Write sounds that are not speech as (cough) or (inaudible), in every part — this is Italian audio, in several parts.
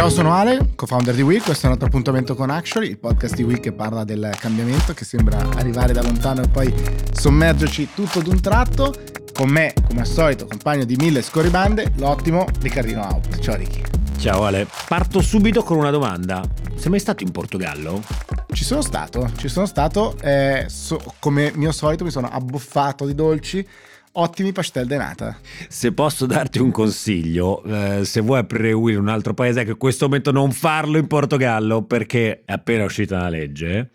Ciao, sono Ale, co-founder di Wii. Questo è un altro appuntamento con Actually, il podcast di Wii che parla del cambiamento che sembra arrivare da lontano e poi sommergerci tutto d'un tratto. Con me, come al solito, compagno di mille scorribande, l'ottimo Riccardino Out. Ciao Ricky. Ciao Ale, parto subito con una domanda. Sei mai stato in Portogallo? Ci sono stato, ci sono stato, eh, so, come mio solito mi sono abbuffato di dolci ottimi pastel de nata. Se posso darti un consiglio, eh, se vuoi aprire Will in un altro paese, che in questo momento non farlo in Portogallo perché è appena uscita una legge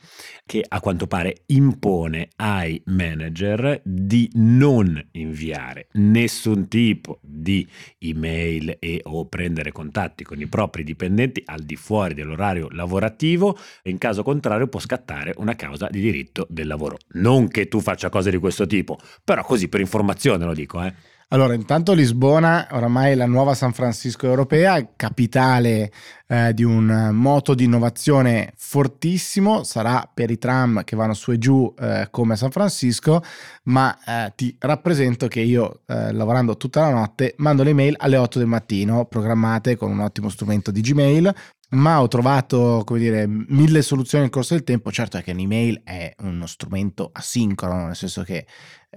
che a quanto pare impone ai manager di non inviare nessun tipo di email e o prendere contatti con i propri dipendenti al di fuori dell'orario lavorativo in caso contrario può scattare una causa di diritto del lavoro. Non che tu faccia cose di questo tipo, però così per informazione lo dico, eh. Allora, intanto Lisbona, oramai la nuova San Francisco europea, capitale eh, di un moto di innovazione fortissimo, sarà per i tram che vanno su e giù eh, come San Francisco, ma eh, ti rappresento che io, eh, lavorando tutta la notte, mando le mail alle 8 del mattino, programmate con un ottimo strumento di Gmail, ma ho trovato, come dire, mille soluzioni nel corso del tempo. Certo è che l'email è uno strumento asincrono, nel senso che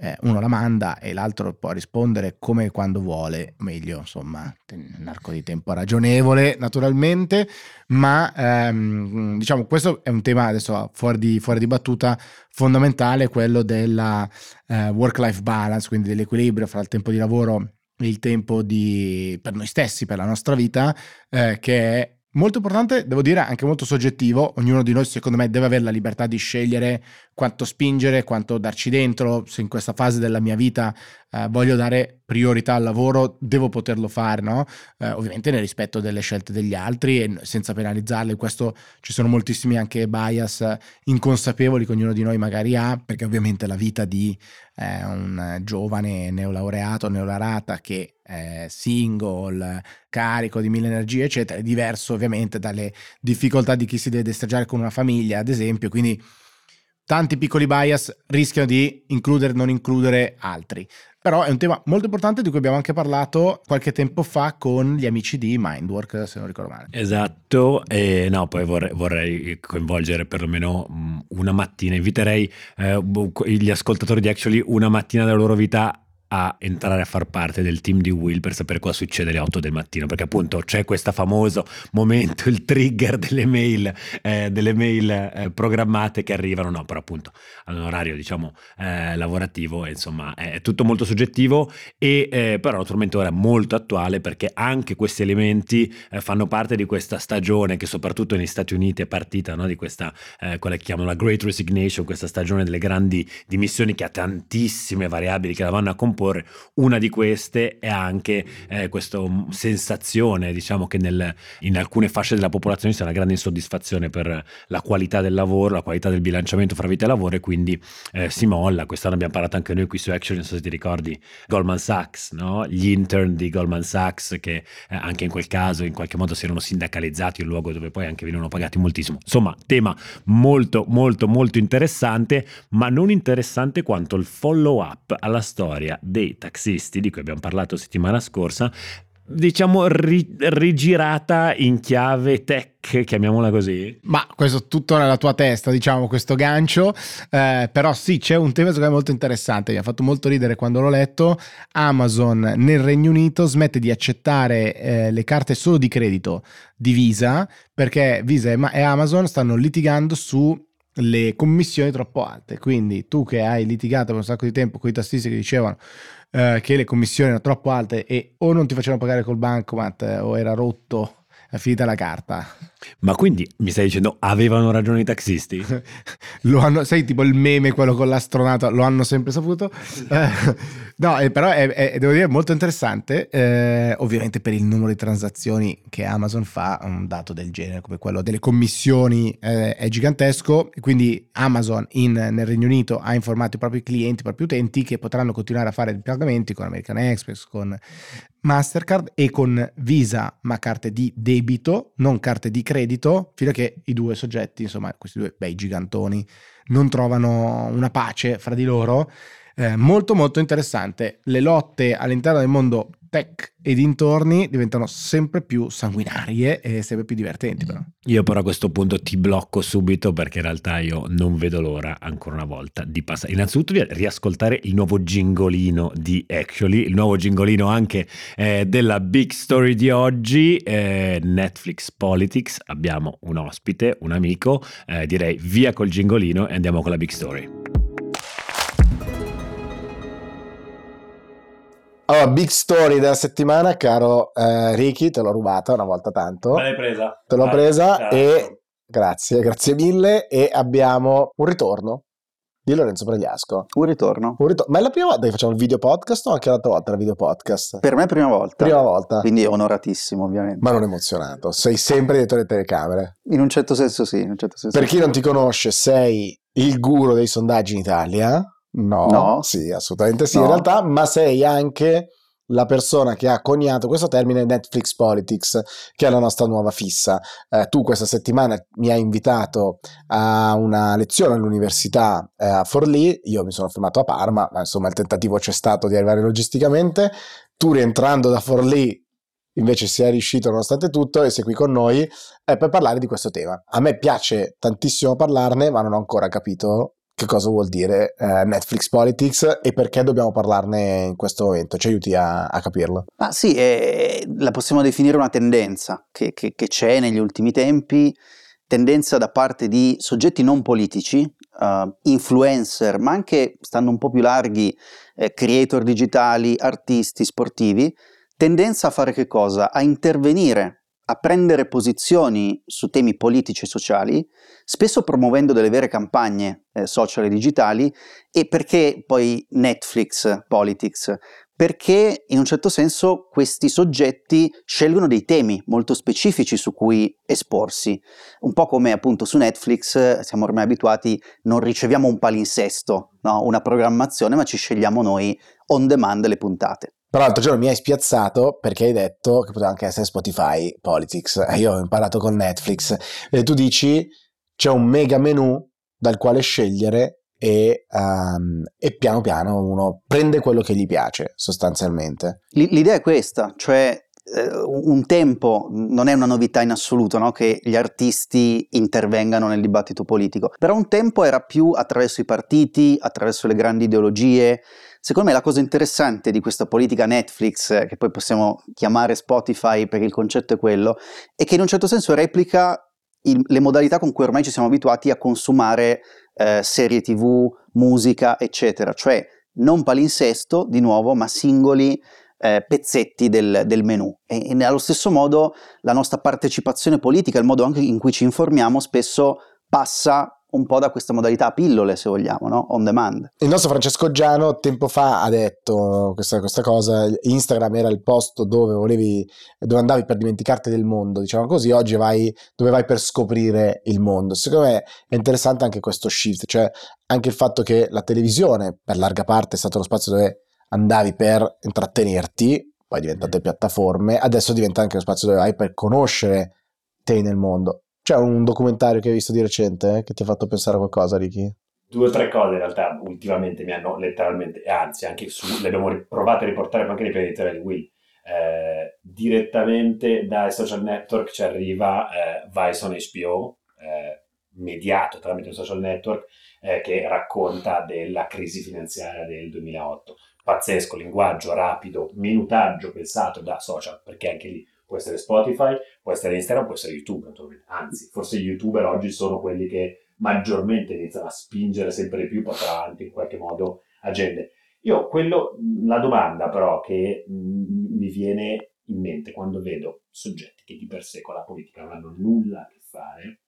eh, uno la manda e l'altro può rispondere come e quando vuole, meglio, insomma, in un arco di tempo ragionevole, naturalmente, ma ehm, diciamo questo è un tema adesso fuori di, fuori di battuta fondamentale, quello della eh, work-life balance, quindi dell'equilibrio fra il tempo di lavoro e il tempo di, per noi stessi, per la nostra vita, eh, che è Molto importante, devo dire, anche molto soggettivo. Ognuno di noi, secondo me, deve avere la libertà di scegliere quanto spingere, quanto darci dentro. Se in questa fase della mia vita eh, voglio dare priorità al lavoro, devo poterlo fare, no? Eh, ovviamente nel rispetto delle scelte degli altri e senza penalizzarle. Questo ci sono moltissimi anche bias inconsapevoli che ognuno di noi magari ha, perché ovviamente la vita di eh, un giovane neolaureato, neolaureata che è single, carico di mille energie, eccetera, è diverso ovviamente dalle difficoltà di chi si deve destreggiare con una famiglia, ad esempio, quindi tanti piccoli bias rischiano di includere o non includere altri. Però è un tema molto importante di cui abbiamo anche parlato qualche tempo fa con gli amici di Mindwork, se non ricordo male. Esatto, e no, poi vorrei, vorrei coinvolgere perlomeno mm, una mattina, inviterei eh, gli ascoltatori di Actually una mattina della loro vita a entrare a far parte del team di Will per sapere cosa succede alle 8 del mattino, perché appunto c'è questo famoso momento, il trigger delle mail, eh, delle mail eh, programmate che arrivano, no, però appunto ad un orario diciamo eh, lavorativo, insomma è tutto molto soggettivo e eh, però naturalmente ora è molto attuale perché anche questi elementi eh, fanno parte di questa stagione che soprattutto negli Stati Uniti è partita, no, di questa, eh, quella che chiamano la Great Resignation, questa stagione delle grandi dimissioni che ha tantissime variabili che la vanno a comporre comporre. Una di queste è anche eh, questa sensazione, diciamo che nel, in alcune fasce della popolazione c'è una grande insoddisfazione per la qualità del lavoro, la qualità del bilanciamento fra vita e lavoro e quindi eh, si molla. Quest'anno abbiamo parlato anche noi qui su Action, non so se ti ricordi, Goldman Sachs, no? gli intern di Goldman Sachs che eh, anche in quel caso in qualche modo si erano sindacalizzati, un luogo dove poi anche venivano pagati moltissimo. Insomma, tema molto molto molto interessante, ma non interessante quanto il follow up alla storia dei taxisti di cui abbiamo parlato settimana scorsa, diciamo ri- rigirata in chiave tech, chiamiamola così. Ma questo tutto nella tua testa, diciamo, questo gancio, eh, però sì, c'è un tema secondo me molto interessante, mi ha fatto molto ridere quando l'ho letto, Amazon nel Regno Unito smette di accettare eh, le carte solo di credito di Visa, perché Visa e Amazon stanno litigando su le commissioni troppo alte. Quindi tu che hai litigato per un sacco di tempo con i tassisti che dicevano eh, che le commissioni erano troppo alte e o non ti facevano pagare col bancomat eh, o era rotto è finita la carta. Ma quindi mi stai dicendo avevano ragione i taxisti? (laughs) lo hanno, sai, tipo il meme, quello con l'astronauta, lo hanno sempre saputo. Eh, (laughs) no, eh, però è, è, devo dire, molto interessante. Eh, ovviamente per il numero di transazioni che Amazon fa, un dato del genere come quello delle commissioni eh, è gigantesco. Quindi Amazon in, nel Regno Unito ha informato i propri clienti, i propri utenti che potranno continuare a fare i pagamenti con American Express, con Mastercard e con Visa, ma carte di debito, non carte di credito, fino a che i due soggetti, insomma, questi due bei gigantoni, non trovano una pace fra di loro. Eh, molto molto interessante. Le lotte all'interno del mondo tech e dintorni diventano sempre più sanguinarie e sempre più divertenti però. Io però a questo punto ti blocco subito perché in realtà io non vedo l'ora ancora una volta di passare innanzitutto di riascoltare il nuovo gingolino di Actually, il nuovo gingolino anche eh, della Big Story di oggi, eh, Netflix Politics, abbiamo un ospite, un amico, eh, direi via col gingolino e andiamo con la Big Story. Allora, big story della settimana, caro eh, Ricky, te l'ho rubata una volta tanto. Me l'hai presa. Te l'ho Vai, presa certo. e grazie, grazie mille. E abbiamo un ritorno di Lorenzo Pregliasco. Un ritorno. Un ritorno. Ma è la prima volta che facciamo il video podcast o anche l'altra volta il video podcast? Per me è la prima volta. Prima volta. Quindi onoratissimo, ovviamente. Ma non emozionato. Sei sempre dietro le telecamere. In un certo senso sì. Un certo senso per chi non ti conosce, sei il guru dei sondaggi in Italia No, no. sì, assolutamente sì, no. in realtà, ma sei anche la persona che ha coniato questo termine Netflix Politics, che è la nostra nuova fissa. Eh, tu questa settimana mi hai invitato a una lezione all'università eh, a Forlì, io mi sono fermato a Parma, ma insomma il tentativo c'è stato di arrivare logisticamente. Tu rientrando da Forlì invece sei riuscito nonostante tutto e sei qui con noi eh, per parlare di questo tema. A me piace tantissimo parlarne, ma non ho ancora capito che cosa vuol dire eh, Netflix Politics e perché dobbiamo parlarne in questo momento. Ci aiuti a, a capirlo? Ma sì, eh, la possiamo definire una tendenza che, che, che, c'è negli ultimi tempi, tendenza da parte di soggetti non politici, uh, influencer, ma anche, stando un po' più larghi, eh, creator digitali, artisti, sportivi, tendenza a fare che cosa? A intervenire a prendere posizioni su temi politici e sociali, spesso promuovendo delle vere campagne eh, social e digitali, e perché poi Netflix Politics? Perché in un certo senso questi soggetti scelgono dei temi molto specifici su cui esporsi, un po' come appunto su Netflix siamo ormai abituati, non riceviamo un palinsesto, no? una programmazione, ma ci scegliamo noi on demand le puntate. Però l'altro giorno mi hai spiazzato perché hai detto che poteva anche essere Spotify Politics. Io ho imparato con Netflix. E tu dici c'è un mega menu dal quale scegliere e, um, e, piano piano uno prende quello che gli piace sostanzialmente. L'idea è questa, cioè eh, un tempo non è una novità in assoluto no? che gli artisti intervengano nel dibattito politico, però un tempo era più attraverso i partiti, attraverso le grandi ideologie, Secondo me la cosa interessante di questa politica Netflix, che poi possiamo chiamare Spotify perché il concetto è quello, è che in un certo senso replica il, le modalità con cui ormai ci siamo abituati a consumare eh, serie tv, musica, eccetera, cioè non palinsesto di nuovo, ma singoli eh, pezzetti del, del menu. E, e allo stesso modo la nostra partecipazione politica, il modo anche in cui ci informiamo, spesso passa un po' da questa modalità pillole, se vogliamo, no? on demand. Il nostro Francesco Giano tempo fa ha detto questa, questa, cosa, Instagram era il posto dove volevi, dove andavi per dimenticarti del mondo, diciamo così, oggi vai dove vai per scoprire il mondo. Secondo me è interessante anche questo shift, cioè anche il fatto che la televisione per larga parte è stato lo spazio dove andavi per intrattenerti, poi diventate piattaforme, adesso diventa anche lo spazio dove vai per conoscere te nel mondo c'è un documentario che hai visto di recente eh, che ti ha fatto pensare a qualcosa, Ricky? Due o tre cose in realtà ultimamente mi hanno letteralmente, anzi anche su, le abbiamo provate a riportare anche nei piani di Will. Eh, direttamente dai social network ci arriva eh, Vice on HBO, eh, mediato tramite un social network eh, che racconta della crisi finanziaria del 2008. Pazzesco, linguaggio rapido, minutaggio pensato da social, perché anche lì può essere Spotify, può essere Instagram, può essere YouTube, naturalmente. Anzi, forse gli YouTuber oggi sono quelli che maggiormente iniziano a spingere sempre di più, portare avanti in qualche modo agende. Io quello, la domanda però che mh, mi viene in mente quando vedo soggetti che di per sé con la politica non hanno nulla a che fare,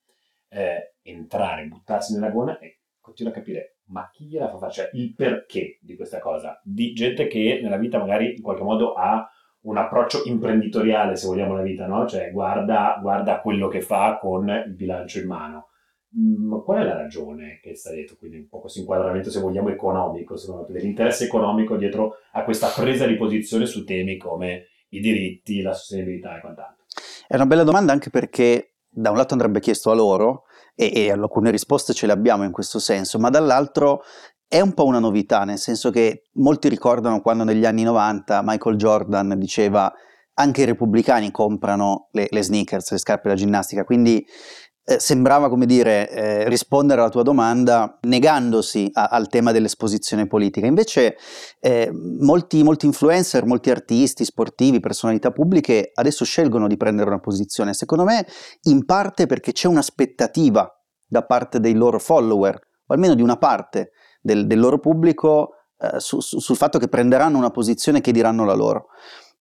eh, entrare, buttarsi nella gonna e continuo a capire ma chi gliela fa fare? Cioè il perché di questa cosa? Di gente che nella vita magari in qualche modo ha un approccio imprenditoriale, se vogliamo, la vita, no? Cioè guarda, guarda quello che fa con il bilancio in mano. Ma mm, qual è la ragione che sta dietro? Quindi un po' questo inquadramento, se vogliamo, economico, secondo te, dell'interesse economico dietro a questa presa di posizione su temi come i diritti, la sostenibilità e quant'altro? È una bella domanda anche perché da un lato andrebbe chiesto a loro e, e alcune risposte ce le abbiamo in questo senso, ma dall'altro è un po' una novità, nel senso che molti ricordano quando negli anni 90 Michael Jordan diceva anche i repubblicani comprano le, le sneakers, le scarpe da ginnastica, quindi eh, sembrava come dire eh, rispondere alla tua domanda negandosi a, al tema dell'esposizione politica. Invece eh, molti, molti influencer, molti artisti, sportivi, personalità pubbliche adesso scelgono di prendere una posizione, secondo me in parte perché c'è un'aspettativa da parte dei loro follower, o almeno di una parte del, del loro pubblico eh, su, su, sul fatto che prenderanno una posizione che diranno la loro.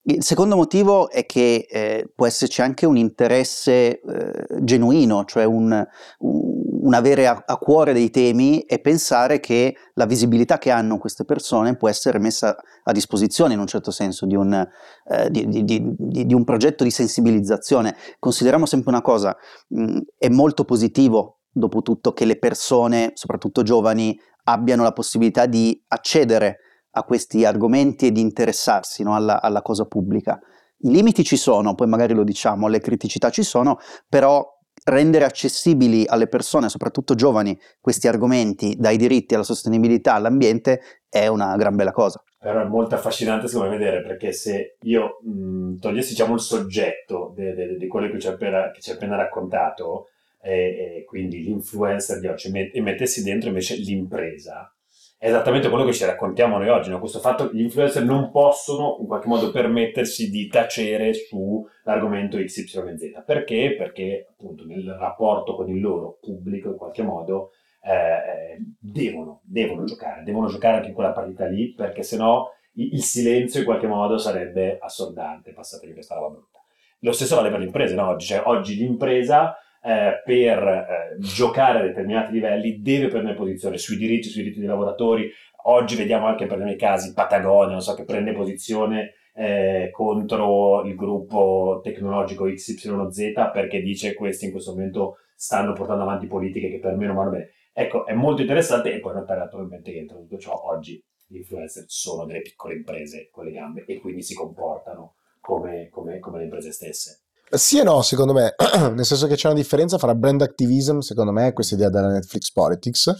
Il secondo motivo è che eh, può esserci anche un interesse eh, genuino, cioè un, un avere a, a, cuore dei temi e pensare che la visibilità che hanno queste persone può essere messa a disposizione in un certo senso di un, eh, di, di, di, un progetto di sensibilizzazione. Consideriamo sempre una cosa, mh, è molto positivo dopo tutto che le persone, soprattutto giovani, abbiano la possibilità di accedere a questi argomenti e di interessarsi no, alla, alla cosa pubblica. I limiti ci sono, poi magari lo diciamo, le criticità ci sono, però rendere accessibili alle persone, soprattutto giovani, questi argomenti, dai diritti alla sostenibilità all'ambiente, è una gran bella cosa. Però è molto affascinante secondo me vedere perché se io mh, togliessi diciamo, il soggetto di quello che ci appena, appena raccontato, e, e quindi l'influencer di oggi e mettessi dentro invece l'impresa, è esattamente quello che ci raccontiamo noi oggi, no? questo fatto che gli influencer non possono in qualche modo permettersi di tacere sull'argomento XYZ. Perché? Perché appunto nel rapporto con il loro pubblico in qualche modo eh, devono, devono giocare, devono giocare anche in quella partita lì perché sennò il silenzio in qualche modo sarebbe assordante, passatemi questa roba brutta. Lo stesso vale per l'impresa, no? oggi, cioè, oggi l'impresa eh, per eh, giocare a determinati livelli deve prendere posizione sui diritti, sui diritti dei lavoratori. Oggi vediamo anche per i casi Patagonia, so, che prende posizione eh, contro il gruppo tecnologico XYZ perché dice che questi in questo momento stanno portando avanti politiche che per me non vanno bene. Ecco, è molto interessante e poi notare naturalmente che entro tutto ciò oggi gli influencer sono delle piccole imprese con le gambe e quindi si comportano come, come, come le imprese stesse. Sì e no, secondo me, (clears throat) nel senso che c'è una differenza fra brand activism, secondo me, questa idea della Netflix Politics.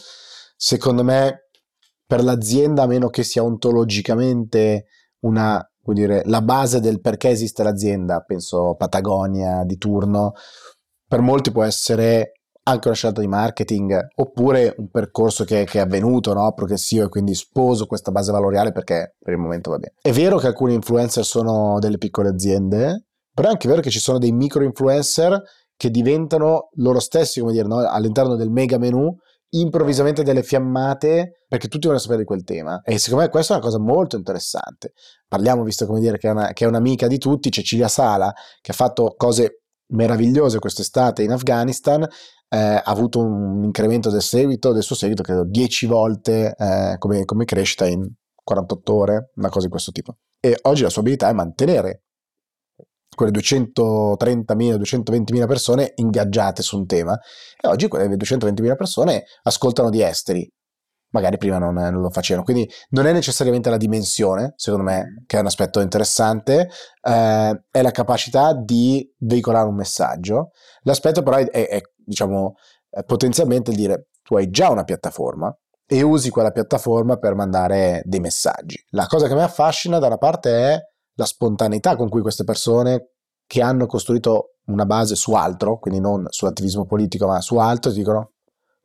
Secondo me, per l'azienda, a meno che sia ontologicamente una, vuol dire, la base del perché esiste l'azienda, penso Patagonia di turno, per molti può essere anche una scelta di marketing oppure un percorso che, che, è avvenuto, no? progressivo e quindi sposo questa base valoriale perché per il momento va bene. È vero che alcuni influencer sono delle piccole aziende, però è anche vero che ci sono dei micro influencer che diventano loro stessi, come dire, no? all'interno del mega menu, improvvisamente delle fiammate perché tutti vogliono sapere di quel tema. E secondo me questa è una cosa molto interessante. Parliamo, visto come dire, che è, una, che è un'amica di tutti, Cecilia Sala, che ha fatto cose meravigliose quest'estate in Afghanistan, eh, ha avuto un incremento del seguito, del suo seguito, credo 10 volte eh, come, come crescita in 48 ore, una cosa di questo tipo. E oggi la sua abilità è mantenere quelle 230.000, 220.000 persone ingaggiate su un tema e oggi quelle 220.000 persone ascoltano di esteri. Magari prima non, non, lo facevano, quindi non è necessariamente la dimensione, secondo me, che è un aspetto interessante, eh, è la capacità di veicolare un messaggio. L'aspetto però è, è, è diciamo, è potenzialmente il dire tu hai già una piattaforma, e usi quella piattaforma per mandare dei messaggi. La cosa che mi affascina da una parte è la spontaneità con cui queste persone che hanno costruito una base su altro, quindi non sull'attivismo politico, ma su altro, dicono,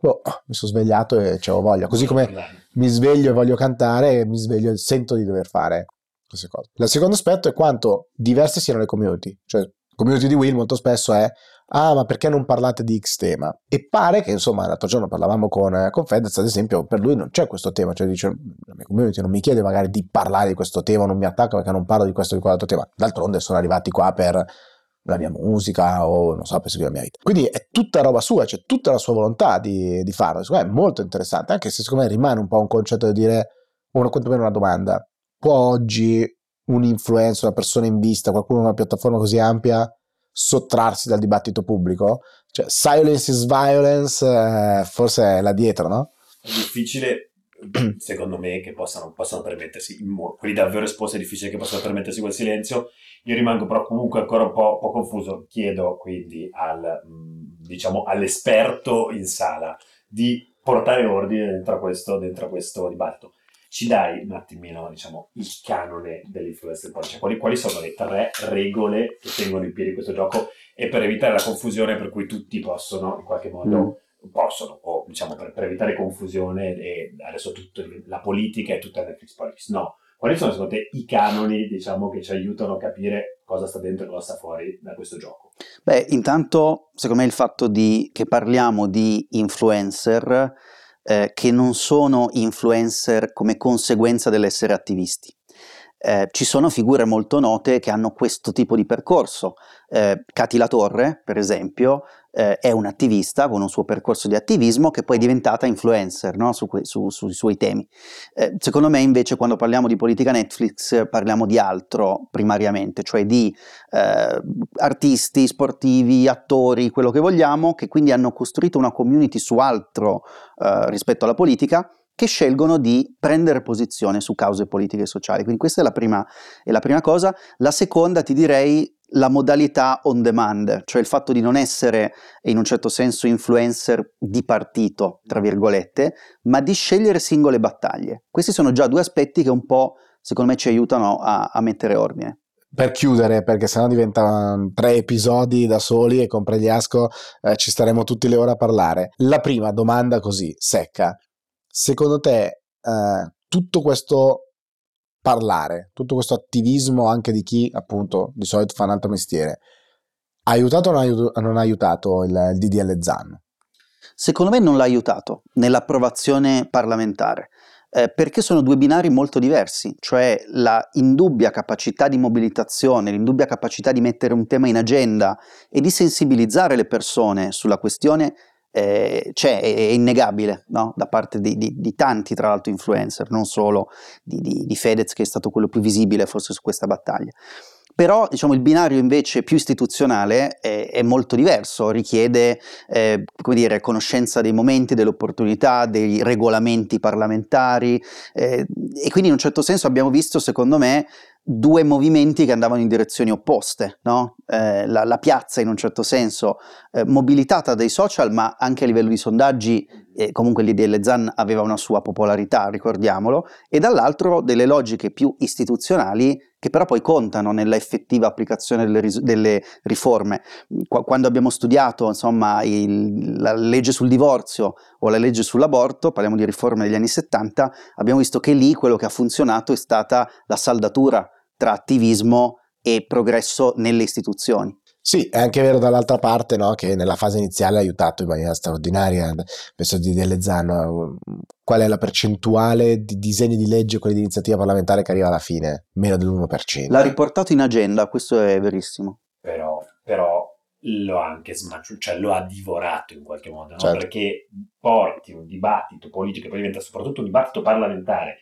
oh, mi sono svegliato e ce l'ho voglia. Così come mi sveglio e voglio cantare, mi sveglio e sento di dover fare queste cose. Il secondo aspetto è quanto diverse siano le community. Cioè, community di Will molto spesso è ah ma perché non parlate di X tema? E pare che insomma l'altro giorno parlavamo con, con Fedez ad esempio per lui non c'è questo tema, cioè dice la mia community non mi chiede magari di parlare di questo tema, non mi attacca perché non parlo di questo o di quell'altro tema, d'altronde sono arrivati qua per la mia musica o non so per seguire la mia vita. Quindi è tutta roba sua, c'è tutta la sua volontà di, di farlo, secondo me è molto interessante, anche se secondo me rimane un po' un concetto di dire, o quantomeno una domanda, può oggi un influencer, una persona in vista, qualcuno in una piattaforma così ampia sottrarsi dal dibattito pubblico. Cioè, silence is violence, eh, forse è là dietro, no? È difficile, (clears throat) secondo me, che possano, possano permettersi, quelli davvero esposti è difficile che possano permettersi quel silenzio. Io rimango però comunque ancora un po', po confuso. Chiedo quindi al, mm, diciamo, all'esperto in sala di portare ordine dentro questo, dentro questo dibattito. Ci dai un attimino, diciamo, il canone dell'influencer cioè, quali, quali sono le tre regole che tengono in piedi questo gioco e per evitare la confusione per cui tutti possono in qualche modo mm possono, o diciamo per, per, evitare confusione, e adesso tutta la politica è tutta Netflix Politics. No, quali sono secondo te i canoni diciamo, che ci aiutano a capire cosa sta dentro e cosa sta fuori da questo gioco? Beh, intanto secondo me il fatto di, che parliamo di influencer eh, che non sono influencer come conseguenza dell'essere attivisti. Eh, ci sono figure molto note che hanno questo tipo di percorso. Eh, Cati La Torre, per esempio, eh, è un'attivista con un suo percorso di attivismo che poi è diventata influencer no? su que- su, sui suoi temi. Eh, secondo me invece quando parliamo di politica Netflix parliamo di altro primariamente, cioè di eh, artisti, sportivi, attori, quello che vogliamo, che quindi hanno costruito una community su altro eh, rispetto alla politica che scelgono di prendere posizione su cause politiche e sociali. Quindi questa è la prima, è la prima cosa. La seconda ti direi la modalità on demand, cioè il fatto di non essere in un certo senso influencer di partito, tra virgolette, ma di scegliere singole battaglie. Questi sono già due aspetti che un po', secondo me, ci aiutano a, a mettere ordine. Per chiudere, perché sennò diventano tre episodi da soli e con Pregliasco eh, ci staremo tutte le ore a parlare. La prima domanda così, secca. Secondo te eh, tutto questo parlare, tutto questo attivismo anche di chi appunto di solito fa un altro mestiere, ha aiutato o non ha aiutato il, il DDL ZAN? Secondo me non l'ha aiutato nell'approvazione parlamentare. Eh, perché sono due binari molto diversi, cioè la indubbia capacità di mobilitazione, l'indubbia capacità di mettere un tema in agenda e di sensibilizzare le persone sulla questione eh, c'è, è, innegabile no? da parte di, di, di, tanti, tra l'altro, influencer, non solo di, di, Fedez, che è stato quello più visibile forse su questa battaglia. Però diciamo, il binario invece più istituzionale è, è molto diverso, richiede eh, dire, conoscenza dei momenti, delle opportunità, dei regolamenti parlamentari eh, e quindi in un certo senso abbiamo visto, secondo me, due movimenti che andavano in direzioni opposte, no? eh, la, la, piazza in un certo senso eh, mobilitata dai social, ma anche a livello di sondaggi, eh, comunque l'IDL Zan aveva una sua popolarità, ricordiamolo, e dall'altro delle logiche più istituzionali che però poi contano nella effettiva applicazione delle, ris- delle riforme. Qu- quando abbiamo studiato insomma, il, la legge sul divorzio o la legge sull'aborto, parliamo di riforme degli anni 70, abbiamo visto che lì quello che ha funzionato è stata la saldatura tra attivismo e progresso nelle istituzioni. Sì, è anche vero dall'altra parte no, che nella fase iniziale ha aiutato in maniera straordinaria, penso di Delezzano, qual è la percentuale di disegni di legge, quelli di iniziativa parlamentare che arriva alla fine? Meno dell'1%. L'ha riportato in agenda, questo è verissimo. Però, però lo ha anche smaciato, cioè lo ha divorato in qualche modo, no? certo. perché porti un dibattito politico, poi diventa soprattutto un dibattito parlamentare,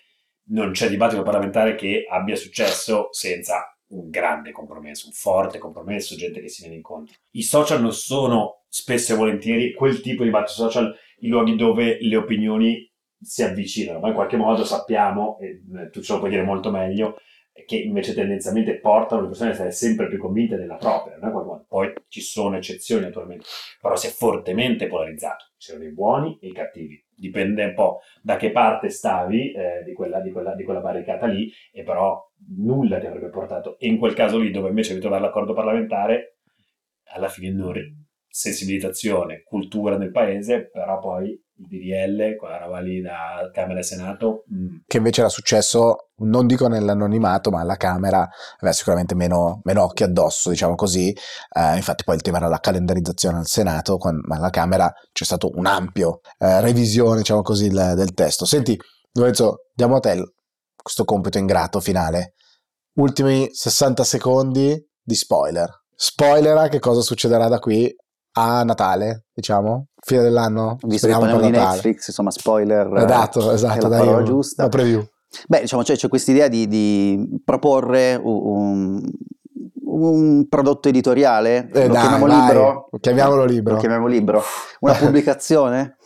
non c'è dibattito parlamentare che abbia successo senza un grande compromesso, un forte compromesso, gente che si viene incontro. I social non sono spesso e volentieri quel tipo di dibattito social, i luoghi dove le opinioni si avvicinano, ma in qualche modo sappiamo, e eh, tu ce lo puoi dire molto meglio, che invece tendenzialmente portano le persone a essere sempre più convinte della propria, no? poi ci sono eccezioni naturalmente, però si è fortemente polarizzato, ci sono i buoni e i cattivi, dipende un po' da che parte stavi eh, di, quella, di, quella, di, quella, barricata lì, e però nulla ti avrebbe portato, e in quel caso lì dove invece devi trovare l'accordo parlamentare, alla fine non sensibilizzazione, cultura nel paese, però poi il DDL, quella roba lì da Camera e Senato. Mm. Che invece era successo, non dico nell'anonimato, ma alla Camera aveva sicuramente meno, meno occhi addosso, diciamo così. Eh, infatti poi il tema era la calendarizzazione al Senato, ma alla Camera c'è stato un ampio eh, revisione, diciamo così, il, del testo. Senti, Lorenzo, diamo a te questo compito ingrato finale. Ultimi 60 secondi di spoiler. Spoiler che cosa succederà da qui a Natale, diciamo, fine dell'anno. Visto che parliamo di Natale. Netflix, insomma, spoiler. Esatto, esatto, dai, la giusta. La preview. Beh, diciamo, cioè, c'è questa idea di, di, proporre un, un, prodotto editoriale, eh, lo dai, chiamiamo vai, libro. Chiamiamolo libro. Lo chiamiamo libro. Una (laughs) pubblicazione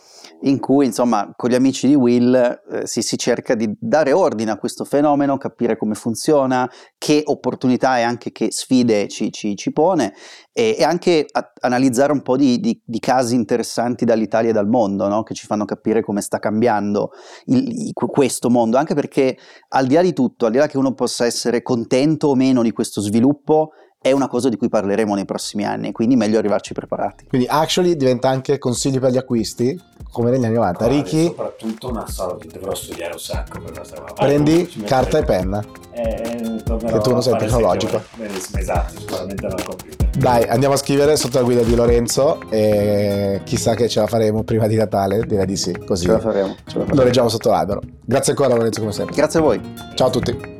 in cui insomma con gli amici di Will eh, si, si, cerca di dare ordine a questo fenomeno, capire come funziona, che opportunità e anche che sfide ci, ci, ci pone e, e anche a, analizzare un po' di, di, di, casi interessanti dall'Italia e dal mondo no? che ci fanno capire come sta cambiando il, questo mondo, anche perché al di là di tutto, al di là che uno possa essere contento o meno di questo sviluppo, è una cosa di cui parleremo nei prossimi anni, quindi meglio arrivarci preparati. Quindi Actually diventa anche consigli per gli acquisti, come negli anni 90. No, Ricky, soprattutto una sala, dovrò studiare un sacco per questa cosa. Prendi carta e penna. Eh, che tu non sei tecnologico. Esatto, sicuramente non computer. Dai, andiamo a scrivere sotto la guida di Lorenzo e chissà che ce la faremo prima di Natale, direi di sì, così ce la faremo, ce la faremo. lo leggiamo sotto l'albero. Grazie ancora Lorenzo come sempre. Grazie a voi. Ciao a tutti.